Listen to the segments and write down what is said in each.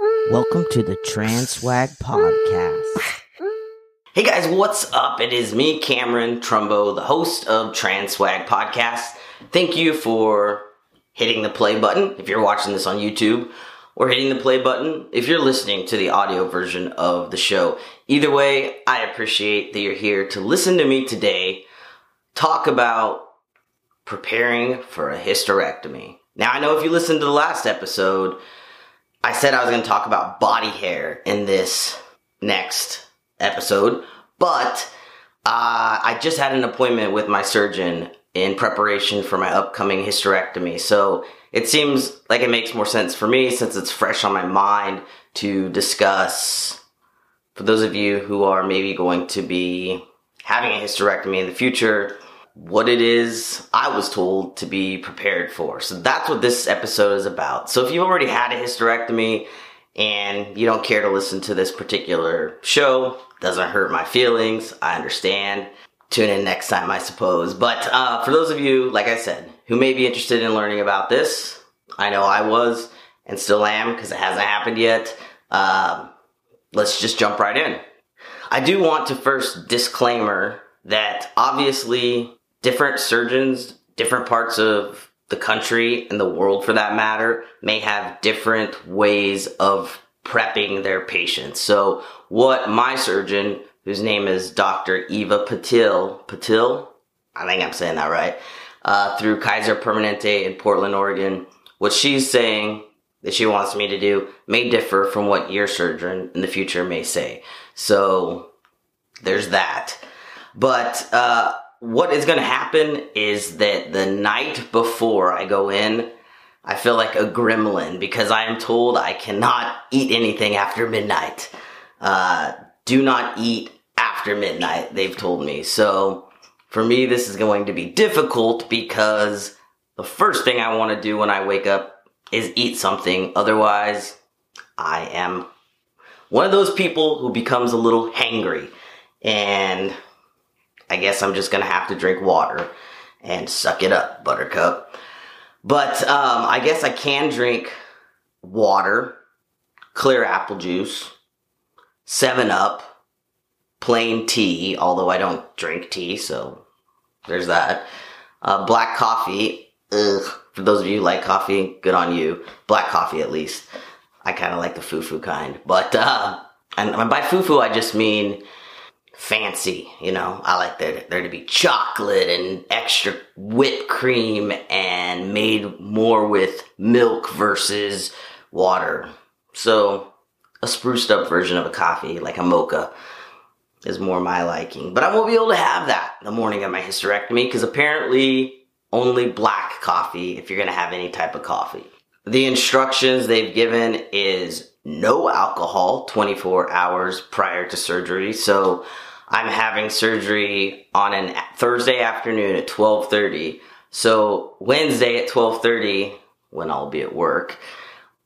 Welcome to the TransSwag Podcast. Hey guys, what's up? It is me, Kameron Trumbo, the host of TransSwag Podcast. Thank you for hitting the play button if you're watching this on YouTube, or hitting the play button if you're listening to the audio version of the show. Either way, I appreciate that you're here to listen to me today talk about preparing for a hysterectomy. Now, I know if you listened to the last episode, I said I was going to talk about body hair in this next episode, but uh, I just had an appointment with my surgeon in preparation for my upcoming hysterectomy. So it seems like it makes more sense for me since it's fresh on my mind to discuss for those of you who are maybe going to be having a hysterectomy in the future what it is I was told to be prepared for. So that's what this episode is about. So if you've already had a hysterectomy and you don't care to listen to this particular show, doesn't hurt my feelings, I understand. Tune in next time, I suppose. But uh, for those of you, like I said, who may be interested in learning about this, I know I was and still am because it hasn't happened yet. Um, let's just jump right in. I do want to first disclaimer that obviously different surgeons, different parts of the country and the world for that matter, may have different ways of prepping their patients. So what my surgeon, whose name is Dr. Eva Patil, Patil, I think I'm saying that right, uh, through Kaiser Permanente in Portland, Oregon, what she's saying that she wants me to do may differ from what your surgeon in the future may say. So there's that. But uh, what is going to happen is that the night before I go in, I feel like a gremlin because I am told I cannot eat anything after midnight. Uh, do not eat after midnight, they've told me. So for me, this is going to be difficult because the first thing I want to do when I wake up is eat something. Otherwise, I am one of those people who becomes a little hangry. And I guess I'm just gonna have to drink water and suck it up, Buttercup. But um, I guess I can drink water, clear apple juice, Seven Up, plain tea. Although I don't drink tea, so there's that. Uh, black coffee. Ugh. For those of you who like coffee, good on you. Black coffee, at least. I kind of like the foo-foo kind, but uh, and by foo-foo I just mean fancy, you know. I like there, there to be chocolate and extra whipped cream and made more with milk versus water. So, a spruced up version of a coffee, like a mocha, is more my liking. But I won't be able to have that the morning of my hysterectomy because apparently only black coffee if you're going to have any type of coffee. The instructions they've given is no alcohol 24 hours prior to surgery. So I'm having surgery on an Thursday afternoon at 12:30. So Wednesday at 12:30, when I'll be at work,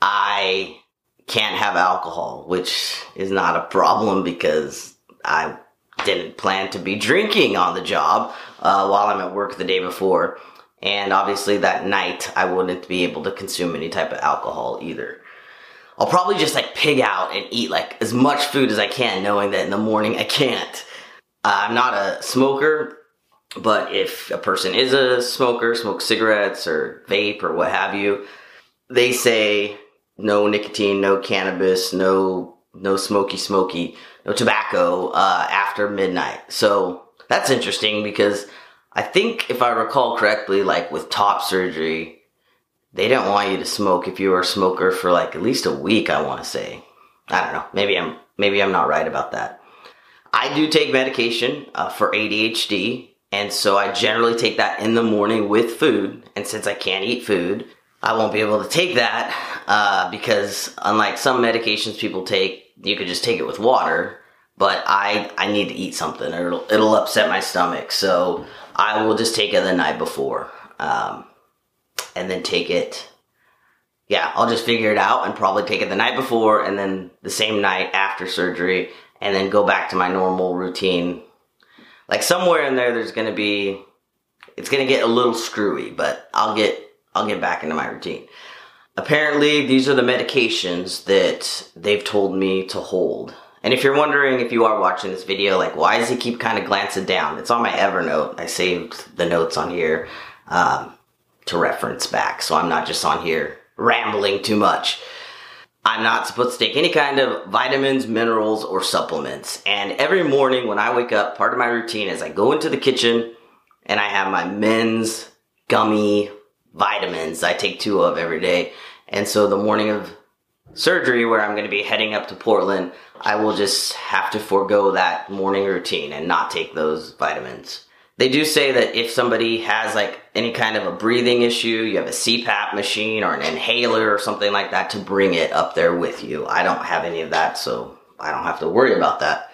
I can't have alcohol, which is not a problem because I didn't plan to be drinking on the job uh, while I'm at work the day before. And obviously that night I wouldn't be able to consume any type of alcohol either. I'll probably just like pig out and eat like as much food as I can, knowing that in the morning I can't. Uh, I'm not a smoker, but if a person is a smoker, smokes cigarettes or vape or what have you, they say no nicotine, no cannabis, no no smoky smoky, no tobacco uh, after midnight. So that's interesting because I think if I recall correctly, like with top surgery, they didn't want you to smoke if you were a smoker for like at least a week. I want to say. I don't know. Maybe I'm maybe I'm not right about that. I do take medication uh, for ADHD, and so I generally take that in the morning with food. And since I can't eat food, I won't be able to take that uh, because, unlike some medications people take, you could just take it with water. But I I need to eat something, or it'll, it'll upset my stomach. So I will just take it the night before, um, and then take it yeah, I'll just figure it out and probably take it the night before and then the same night after surgery and then go back to my normal routine. Like somewhere in there, there's going to be, it's going to get a little screwy, but I'll get, I'll get back into my routine. Apparently, these are the medications that they've told me to hold. And if you're wondering if you are watching this video, like, why does he keep kind of glancing down? It's on my Evernote. I saved the notes on here um, to reference back, so I'm not just on here rambling too much. I'm not supposed to take any kind of vitamins, minerals, or supplements. And every morning when I wake up, part of my routine is I go into the kitchen and I have my men's gummy vitamins I take two of every day. And so the morning of surgery where I'm going to be heading up to Portland, I will just have to forego that morning routine and not take those vitamins. They do say that if somebody has like any kind of a breathing issue, you have a CPAP machine or an inhaler or something like that to bring it up there with you. I don't have any of that, so I don't have to worry about that.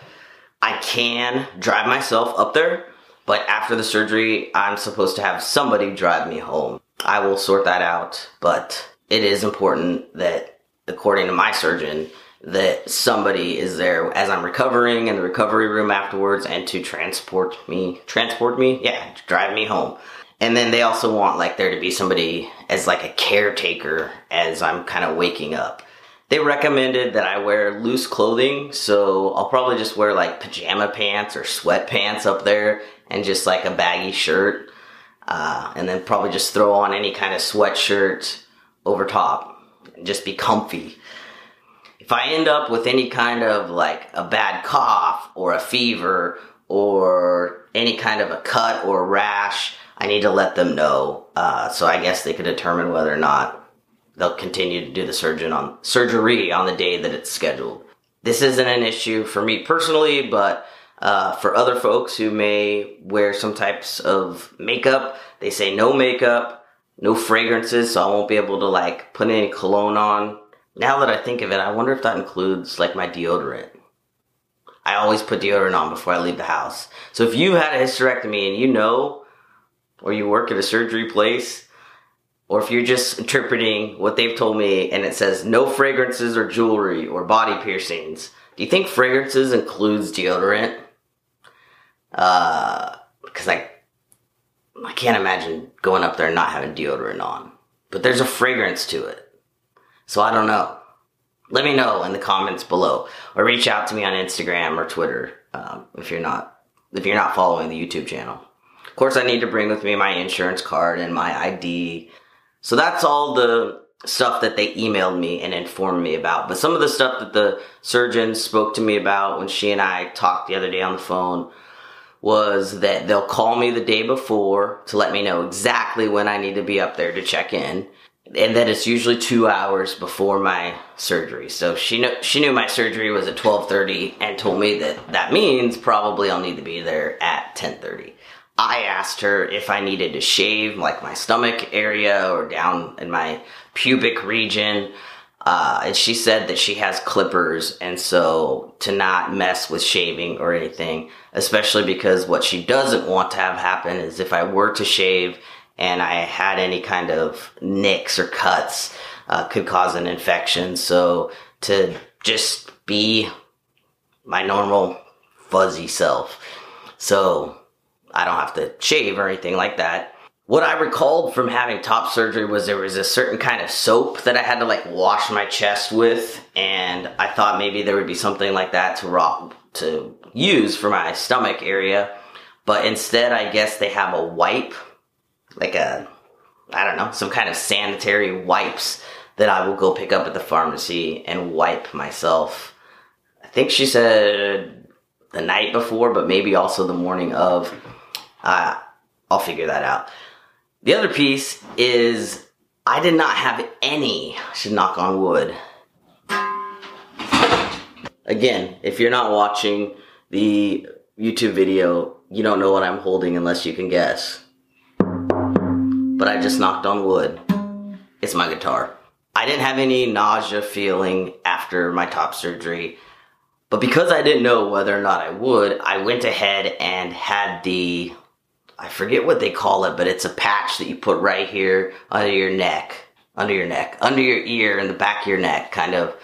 I can drive myself up there, but after the surgery, I'm supposed to have somebody drive me home. I will sort that out, but it is important that, according to my surgeon, that somebody is there as I'm recovering in the recovery room afterwards and to transport me, transport me, yeah, drive me home. And then they also want like there to be somebody as like a caretaker as I'm kind of waking up. They recommended that I wear loose clothing, so I'll probably just wear like pajama pants or sweatpants up there and just like a baggy shirt. Uh, and then probably just throw on any kind of sweatshirt over top and just be comfy if I end up with any kind of like a bad cough or a fever or any kind of a cut or rash, I need to let them know. Uh, so I guess they could determine whether or not they'll continue to do the surgeon on surgery on the day that it's scheduled. This isn't an issue for me personally, but uh, for other folks who may wear some types of makeup, they say no makeup, no fragrances, so I won't be able to like put any cologne on now that I think of it, I wonder if that includes like my deodorant. I always put deodorant on before I leave the house. So if you had a hysterectomy and you know, or you work at a surgery place, or if you're just interpreting what they've told me and it says no fragrances or jewelry or body piercings, do you think fragrances includes deodorant? Uh, because I, I can't imagine going up there and not having deodorant on. But there's a fragrance to it. So I don't know. Let me know in the comments below, or reach out to me on Instagram or Twitter um, if you're not if you're not following the YouTube channel. Of course, I need to bring with me my insurance card and my ID. So that's all the stuff that they emailed me and informed me about. But some of the stuff that the surgeon spoke to me about when she and I talked the other day on the phone was that they'll call me the day before to let me know exactly when I need to be up there to check in and that it's usually two hours before my surgery. So she knew she knew my surgery was at twelve thirty, and told me that that means probably I'll need to be there at ten thirty. I asked her if I needed to shave like my stomach area or down in my pubic region. Uh, and she said that she has clippers, and so to not mess with shaving or anything, especially because what she doesn't want to have happen is if I were to shave and I had any kind of nicks or cuts, uh, could cause an infection. So to just be my normal fuzzy self. So I don't have to shave or anything like that. What I recalled from having top surgery was there was a certain kind of soap that I had to like wash my chest with, and I thought maybe there would be something like that to rock to use for my stomach area. But instead, I guess they have a wipe like a, I don't know, some kind of sanitary wipes that I will go pick up at the pharmacy and wipe myself. I think she said the night before, but maybe also the morning of. Uh, I'll figure that out. The other piece is I did not have any, I should knock on wood. Again, if you're not watching the YouTube video, you don't know what I'm holding unless you can guess but I just knocked on wood. It's my guitar. I didn't have any nausea feeling after my top surgery, but because I didn't know whether or not I would, I went ahead and had the, I forget what they call it, but it's a patch that you put right here under your neck, under your neck, under your ear, in the back of your neck, kind of.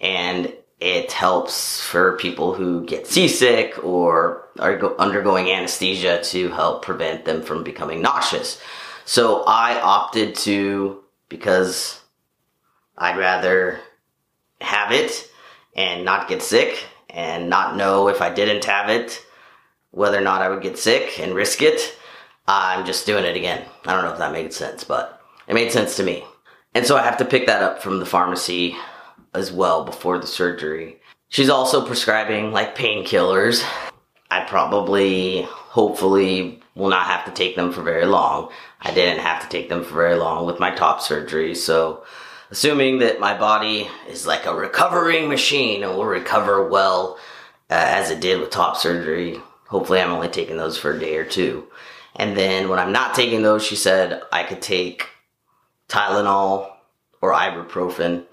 And it helps for people who get seasick or are undergoing anesthesia to help prevent them from becoming nauseous. So I opted to, because I'd rather have it and not get sick and not know if I didn't have it whether or not I would get sick and risk it. I'm just doing it again. I don't know if that made sense, but it made sense to me. And so I have to pick that up from the pharmacy as well before the surgery. She's also prescribing like painkillers. I probably, hopefully, will not have to take them for very long. I didn't have to take them for very long with my top surgery, so assuming that my body is like a recovering machine and will recover well uh, as it did with top surgery, hopefully I'm only taking those for a day or two. And then when I'm not taking those, she said I could take Tylenol or ibuprofen.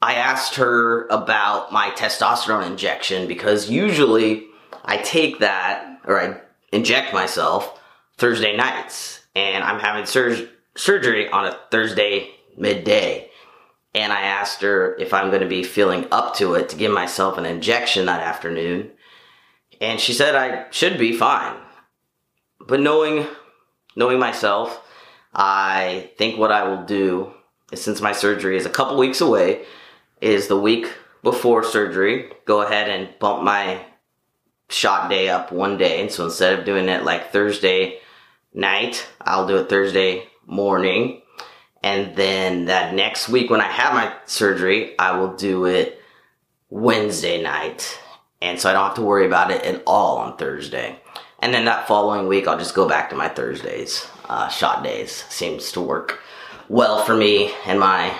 I asked her about my testosterone injection because usually I take that or I inject myself Thursday nights and I'm having sur- surgery on a Thursday midday. And I asked her if I'm going to be feeling up to it to give myself an injection that afternoon. And she said I should be fine. But knowing knowing myself, I think what I will do is since my surgery is a couple weeks away, is the week before surgery, go ahead and bump my shot day up one day. And so instead of doing it like Thursday night, I'll do it Thursday morning. And then that next week when I have my surgery, I will do it Wednesday night. And so I don't have to worry about it at all on Thursday. And then that following week, I'll just go back to my Thursdays, uh, shot days. Seems to work well for me and my,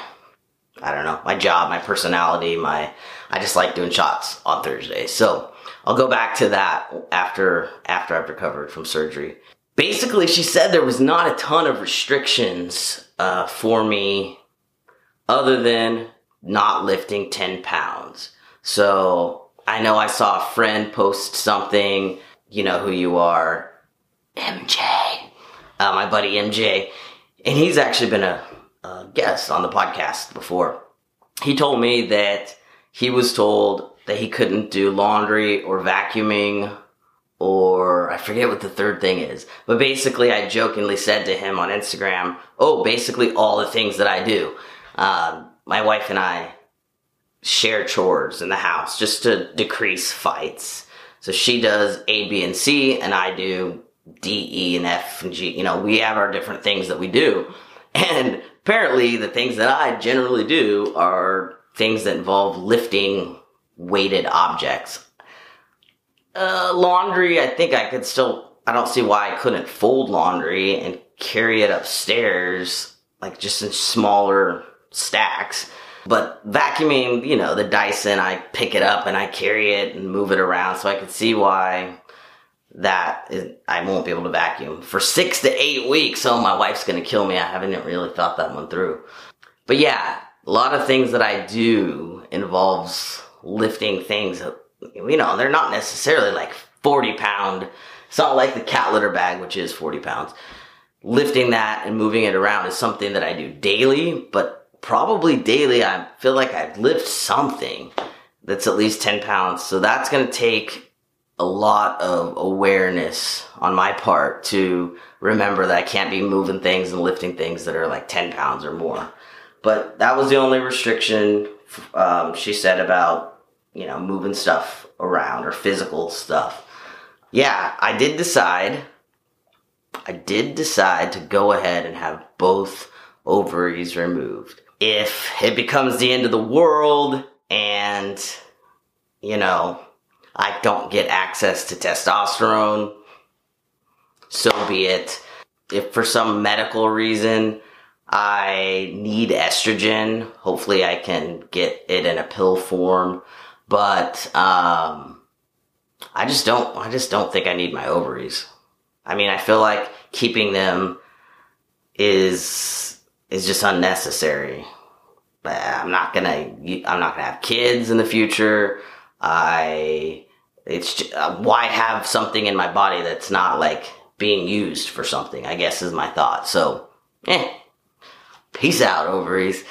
I don't know, my job, my personality, my, I just like doing shots on Thursdays. So I'll go back to that after, after I've recovered from surgery. Basically, she said there was not a ton of restrictions, uh, for me other than not lifting 10 pounds. So I know I saw a friend post something, you know who you are, MJ, uh, my buddy MJ, and he's actually been a, a guest on the podcast before. He told me that he was told that he couldn't do laundry or vacuuming or I forget what the third thing is. But basically, I jokingly said to him on Instagram, "Oh, basically all the things that I do." Um, my wife and I share chores in the house just to decrease fights. So she does A, B, and C, and I do D, E, and F and G. You know, we have our different things that we do. And apparently, the things that I generally do are things that involve lifting weighted objects. Uh, laundry, I think I could still, I don't see why I couldn't fold laundry and carry it upstairs, like just in smaller stacks. But vacuuming, you know, the Dyson, I pick it up and I carry it and move it around, so I could see why that is, I won't be able to vacuum for six to eight weeks. Oh, my wife's gonna kill me. I haven't really thought that one through. But yeah, a lot of things that I do involves lifting things. You know, they're not necessarily like 40 pound. It's not like the cat litter bag, which is 40 pounds. Lifting that and moving it around is something that I do daily, but probably daily I feel like I lift something that's at least 10 pounds. So that's going to take a lot of awareness on my part to remember that I can't be moving things and lifting things that are like 10 pounds or more. But that was the only restriction um, she said about, you know, moving stuff around or physical stuff. Yeah, I did decide, I did decide to go ahead and have both ovaries removed. If it becomes the end of the world and, you know, I don't get access to testosterone, so be it. If for some medical reason I need estrogen, hopefully I can get it in a pill form. But um, I just don't. I just don't think I need my ovaries. I mean, I feel like keeping them is is just unnecessary. But I'm not gonna. I'm not gonna have kids in the future. I. It's uh, why have something in my body that's not like being used for something. I guess is my thought. So, eh. Peace out, ovaries.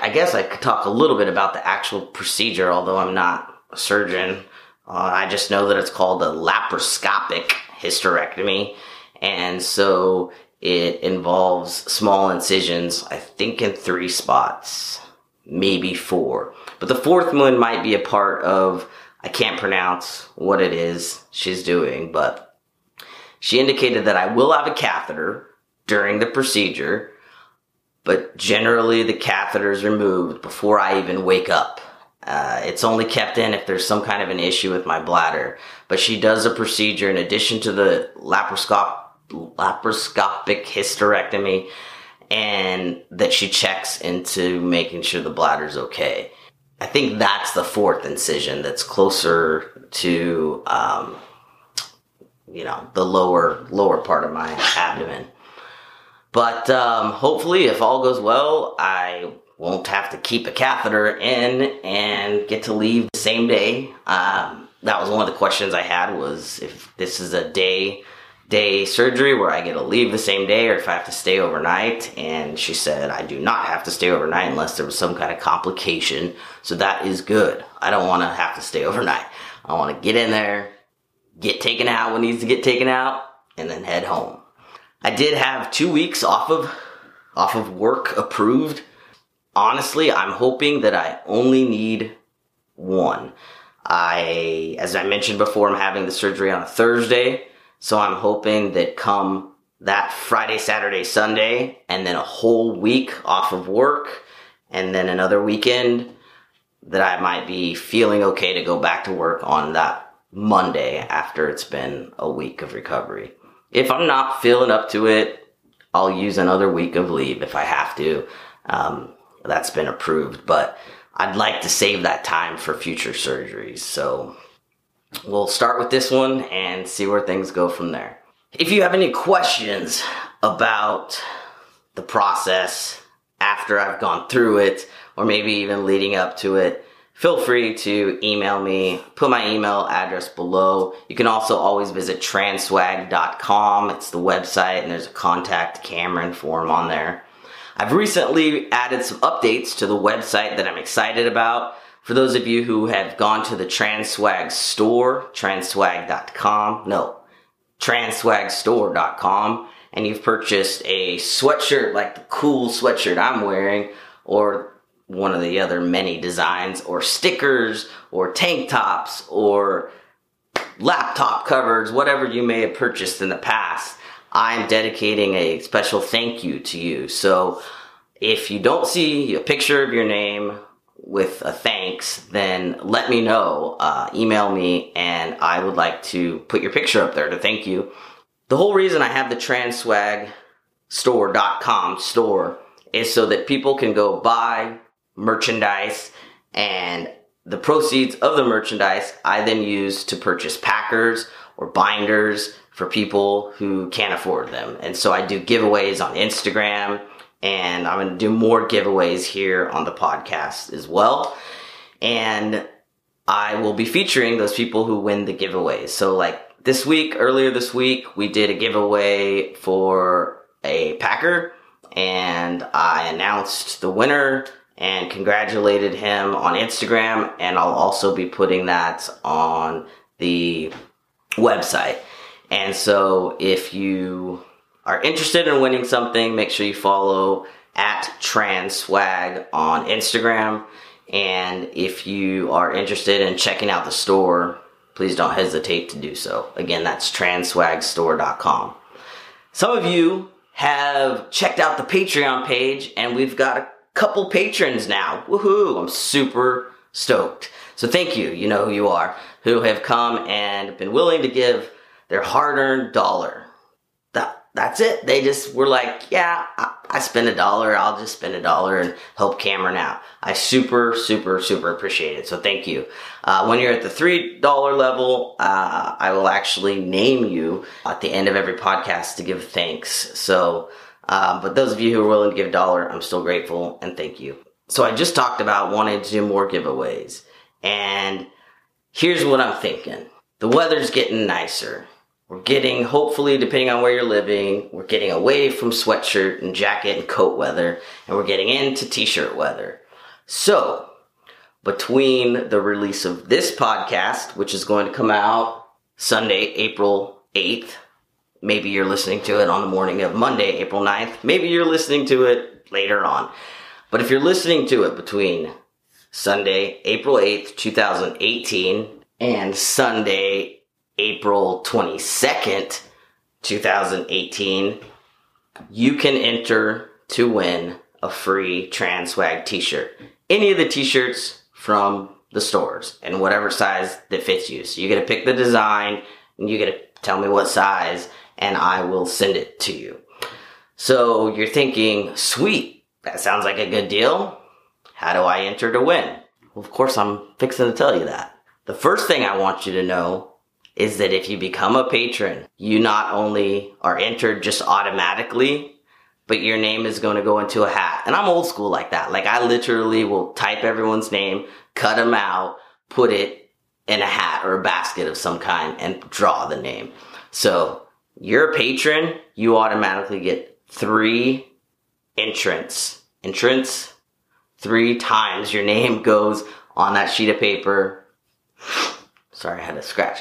I guess I could talk a little bit about the actual procedure, although I'm not a surgeon. Uh, I just know that it's called a laparoscopic hysterectomy. And so it involves small incisions, I think in three spots. maybe four. But the fourth one might be a part of, I can't pronounce what it is she's doing, but she indicated that I will have a catheter during the procedure, but generally the catheter is removed before I even wake up. Uh, it's only kept in if there's some kind of an issue with my bladder. But she does a procedure in addition to the laparoscop- laparoscopic hysterectomy and that she checks into making sure the bladder's okay. I think that's the fourth incision that's closer to, um, you know, the lower lower part of my abdomen. But um, hopefully, if all goes well, I won't have to keep a catheter in and get to leave the same day. Um, that was one of the questions I had was if this is a day day surgery where I get to leave the same day or if I have to stay overnight. And she said, I do not have to stay overnight unless there was some kind of complication. So that is good. I don't want to have to stay overnight. I want to get in there, get taken out what needs to get taken out, and then head home. I did have two weeks off of, off of work approved. Honestly, I'm hoping that I only need one. I, as I mentioned before, I'm having the surgery on a Thursday. So I'm hoping that come that Friday, Saturday, Sunday, and then a whole week off of work, and then another weekend, that I might be feeling okay to go back to work on that Monday after it's been a week of recovery. If I'm not feeling up to it, I'll use another week of leave if I have to. Um, that's been approved, but I'd like to save that time for future surgeries. So we'll start with this one and see where things go from there. If you have any questions about the process after I've gone through it, or maybe even leading up to it, feel free to email me. Put my email address below. You can also always visit transwag.com. It's the website, and there's a contact Kameron form on there. I've recently added some updates to the website that I'm excited about. For those of you who have gone to the TransSwag store, transwag.com, no, transwagstore.com, and you've purchased a sweatshirt like the cool sweatshirt I'm wearing, or one of the other many designs, or stickers, or tank tops, or laptop covers, whatever you may have purchased in the past, I'm dedicating a special thank you to you. So if you don't see a picture of your name with a thanks, then let me know. Uh, email me, and I would like to put your picture up there to thank you. The whole reason I have the transwagstore.com store is so that people can go buy merchandise and the proceeds of the merchandise I then use to purchase packers or binders for people who can't afford them. And so I do giveaways on Instagram and I'm going to do more giveaways here on the podcast as well. And I will be featuring those people who win the giveaways. So like this week, earlier this week, we did a giveaway for a Packer and I announced the winner and congratulated him on Instagram. And I'll also be putting that on the website. And so if you are interested in winning something, make sure you follow at TransSwag on Instagram. And if you are interested in checking out the store, please don't hesitate to do so. Again, that's transwagstore.com. Some of you have checked out the Patreon page and we've got a couple patrons now. Woohoo! I'm super stoked. So thank you, you know who you are, who have come and been willing to give their hard earned dollar That that's it. They just were like, yeah, I, I spend a dollar. I'll just spend a dollar and help Kameron out. I super, super, super appreciate it. So thank you. Uh, when you're at the $3 level, uh, I will actually name you at the end of every podcast to give thanks. So, uh, but those of you who are willing to give a dollar, I'm still grateful and thank you. So I just talked about wanting to do more giveaways and here's what I'm thinking. The weather's getting nicer we're getting, hopefully, depending on where you're living, we're getting away from sweatshirt and jacket and coat weather, and we're getting into t-shirt weather. So, between the release of this podcast, which is going to come out Sunday, April 8th, maybe you're listening to it on the morning of Monday, April 9th, maybe you're listening to it later on. But if you're listening to it between Sunday, April 8th, 2018 and Sunday, April 22nd, 2018, you can enter to win a free TransSwag t-shirt. Any of the t-shirts from the stores and whatever size that fits you. So you get to pick the design and you get to tell me what size and I will send it to you. So you're thinking, sweet, that sounds like a good deal. How do I enter to win? Well, of course, I'm fixing to tell you that. The first thing I want you to know is that if you become a patron, you not only are entered just automatically, but your name is going to go into a hat. And I'm old school like that. Like I literally will type everyone's name, cut them out, put it in a hat or a basket of some kind and draw the name. So you're a patron, you automatically get three entrants. Entrance, three times your name goes on that sheet of paper. Sorry, I had to scratch.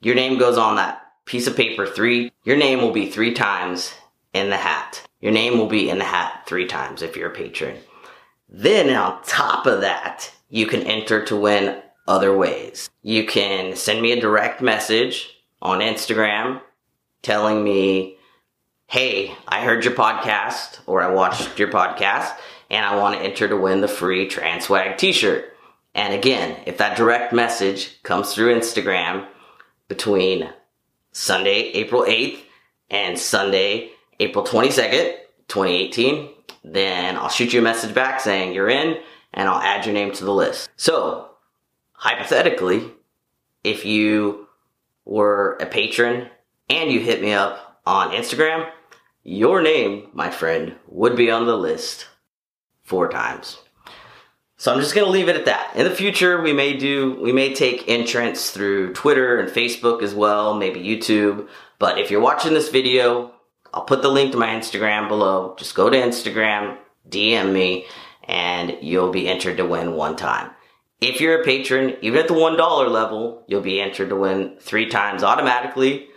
Your name goes on that piece of paper three. Your name will be three times in the hat. Your name will be in the hat three times if you're a patron. Then on top of that, you can enter to win other ways. You can send me a direct message on Instagram telling me, Hey, I heard your podcast or I watched your podcast and I want to enter to win the free TransSwag t-shirt. And again, if that direct message comes through Instagram between Sunday, April 8th and Sunday, April 22nd, 2018, then I'll shoot you a message back saying you're in and I'll add your name to the list. So, hypothetically, if you were a patron and you hit me up on Instagram, your name, my friend, would be on the list four times. So I'm just going to leave it at that. In the future, we may do, we may take entrance through Twitter and Facebook as well, maybe YouTube. But if you're watching this video, I'll put the link to my Instagram below. Just go to Instagram, DM me, and you'll be entered to win one time. If you're a patron, even at the $1 level, you'll be entered to win three times automatically.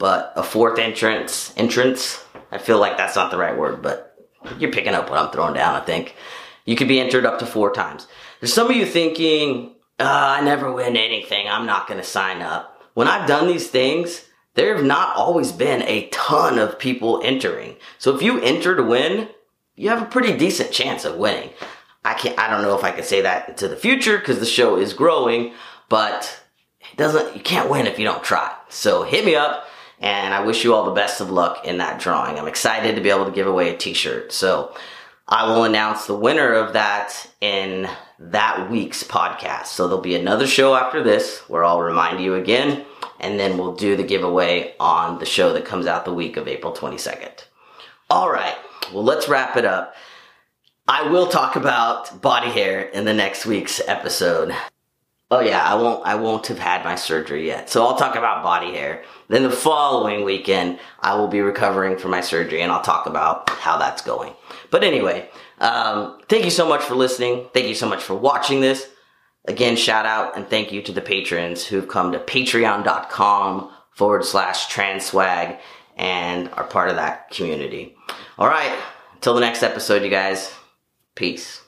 But a fourth entrance, entrance, I feel like that's not the right word, but you're picking up what I'm throwing down, I think. You could be entered up to four times. There's some of you thinking, uh, I never win anything. I'm not going to sign up. When I've done these things, there have not always been a ton of people entering. So if you enter to win, you have a pretty decent chance of winning. I can't, I don't know if I can say that to the future because the show is growing, but it doesn't, you can't win if you don't try. So hit me up and I wish you all the best of luck in that drawing. I'm excited to be able to give away a t-shirt. So I will announce the winner of that in that week's podcast. So there'll be another show after this where I'll remind you again and then we'll do the giveaway on the show that comes out the week of April 22nd. All right. Well, let's wrap it up. I will talk about body hair in the next week's episode. Oh yeah, I won't I won't have had my surgery yet. So I'll talk about body hair. Then the following weekend, I will be recovering from my surgery and I'll talk about how that's going. But anyway, um, thank you so much for listening. Thank you so much for watching this. Again, shout out and thank you to the patrons who've come to patreon.com forward slash transwag and are part of that community. All right. Until the next episode, you guys. Peace.